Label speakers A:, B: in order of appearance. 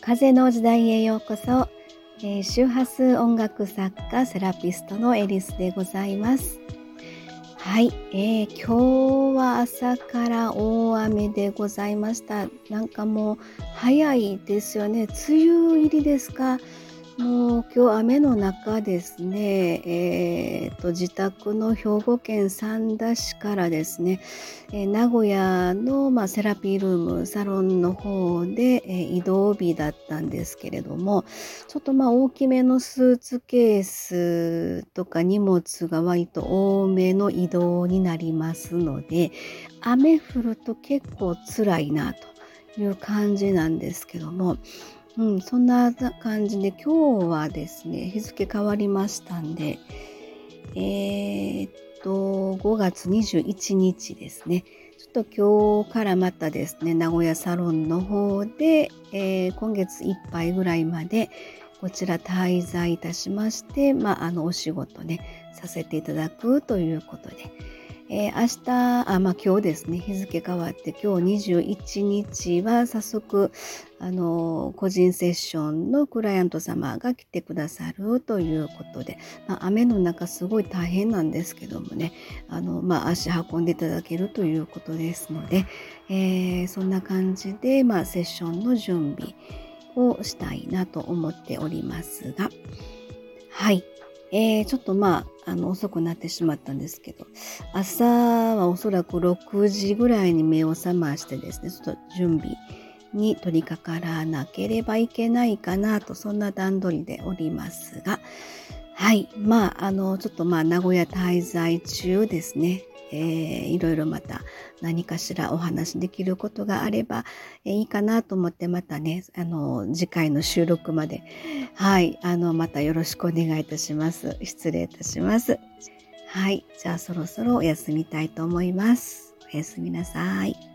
A: 風の時代へようこそ、えー、周波数音楽作家セラピストのエリスでございます。はい、えー、今日は朝から大雨でございました。なんかもう早いですよね。梅雨入りですか？もう今日雨の中ですね、えーと、自宅の兵庫県三田市からですね、えー、名古屋の、まあ、セラピールームサロンの方で、えー、移動日だったんですけれどもちょっとまあ大きめのスーツケースとか荷物が割と多めの移動になりますので雨降ると結構辛いなという感じなんですけどもうん、そんな感じで今日はですね日付変わりましたんでえー、っと5月21日ですね。ちょっと今日からまたですね名古屋サロンの方で、えー、今月いっぱいぐらいまでこちら滞在いたしまして、まあ、あのお仕事ねさせていただくということで、えー、明日、あ、まあ今日ですね、日付変わって今日21日は早速、あの、個人セッションのクライアント様が来てくださるということで、まあ、雨の中すごい大変なんですけどもね、あの、まあ足運んでいただけるということですので、えー、そんな感じで、まあセッションの準備をしたいなと思っておりますが、はい。えー、ちょっとまあ、あの、遅くなってしまったんですけど、朝はおそらく6時ぐらいに目を覚ましてですね、ちょっと準備に取り掛からなければいけないかなと、そんな段取りでおりますが、はい。まあ、あの、ちょっとまあ、名古屋滞在中ですね。えー、いろいろまた何かしらお話できることがあれば、えー、いいかなと思ってまたね、あの、次回の収録まで、はい、あの、またよろしくお願いいたします。失礼いたします。はい、じゃあそろそろお休みたいと思います。おやすみなさい。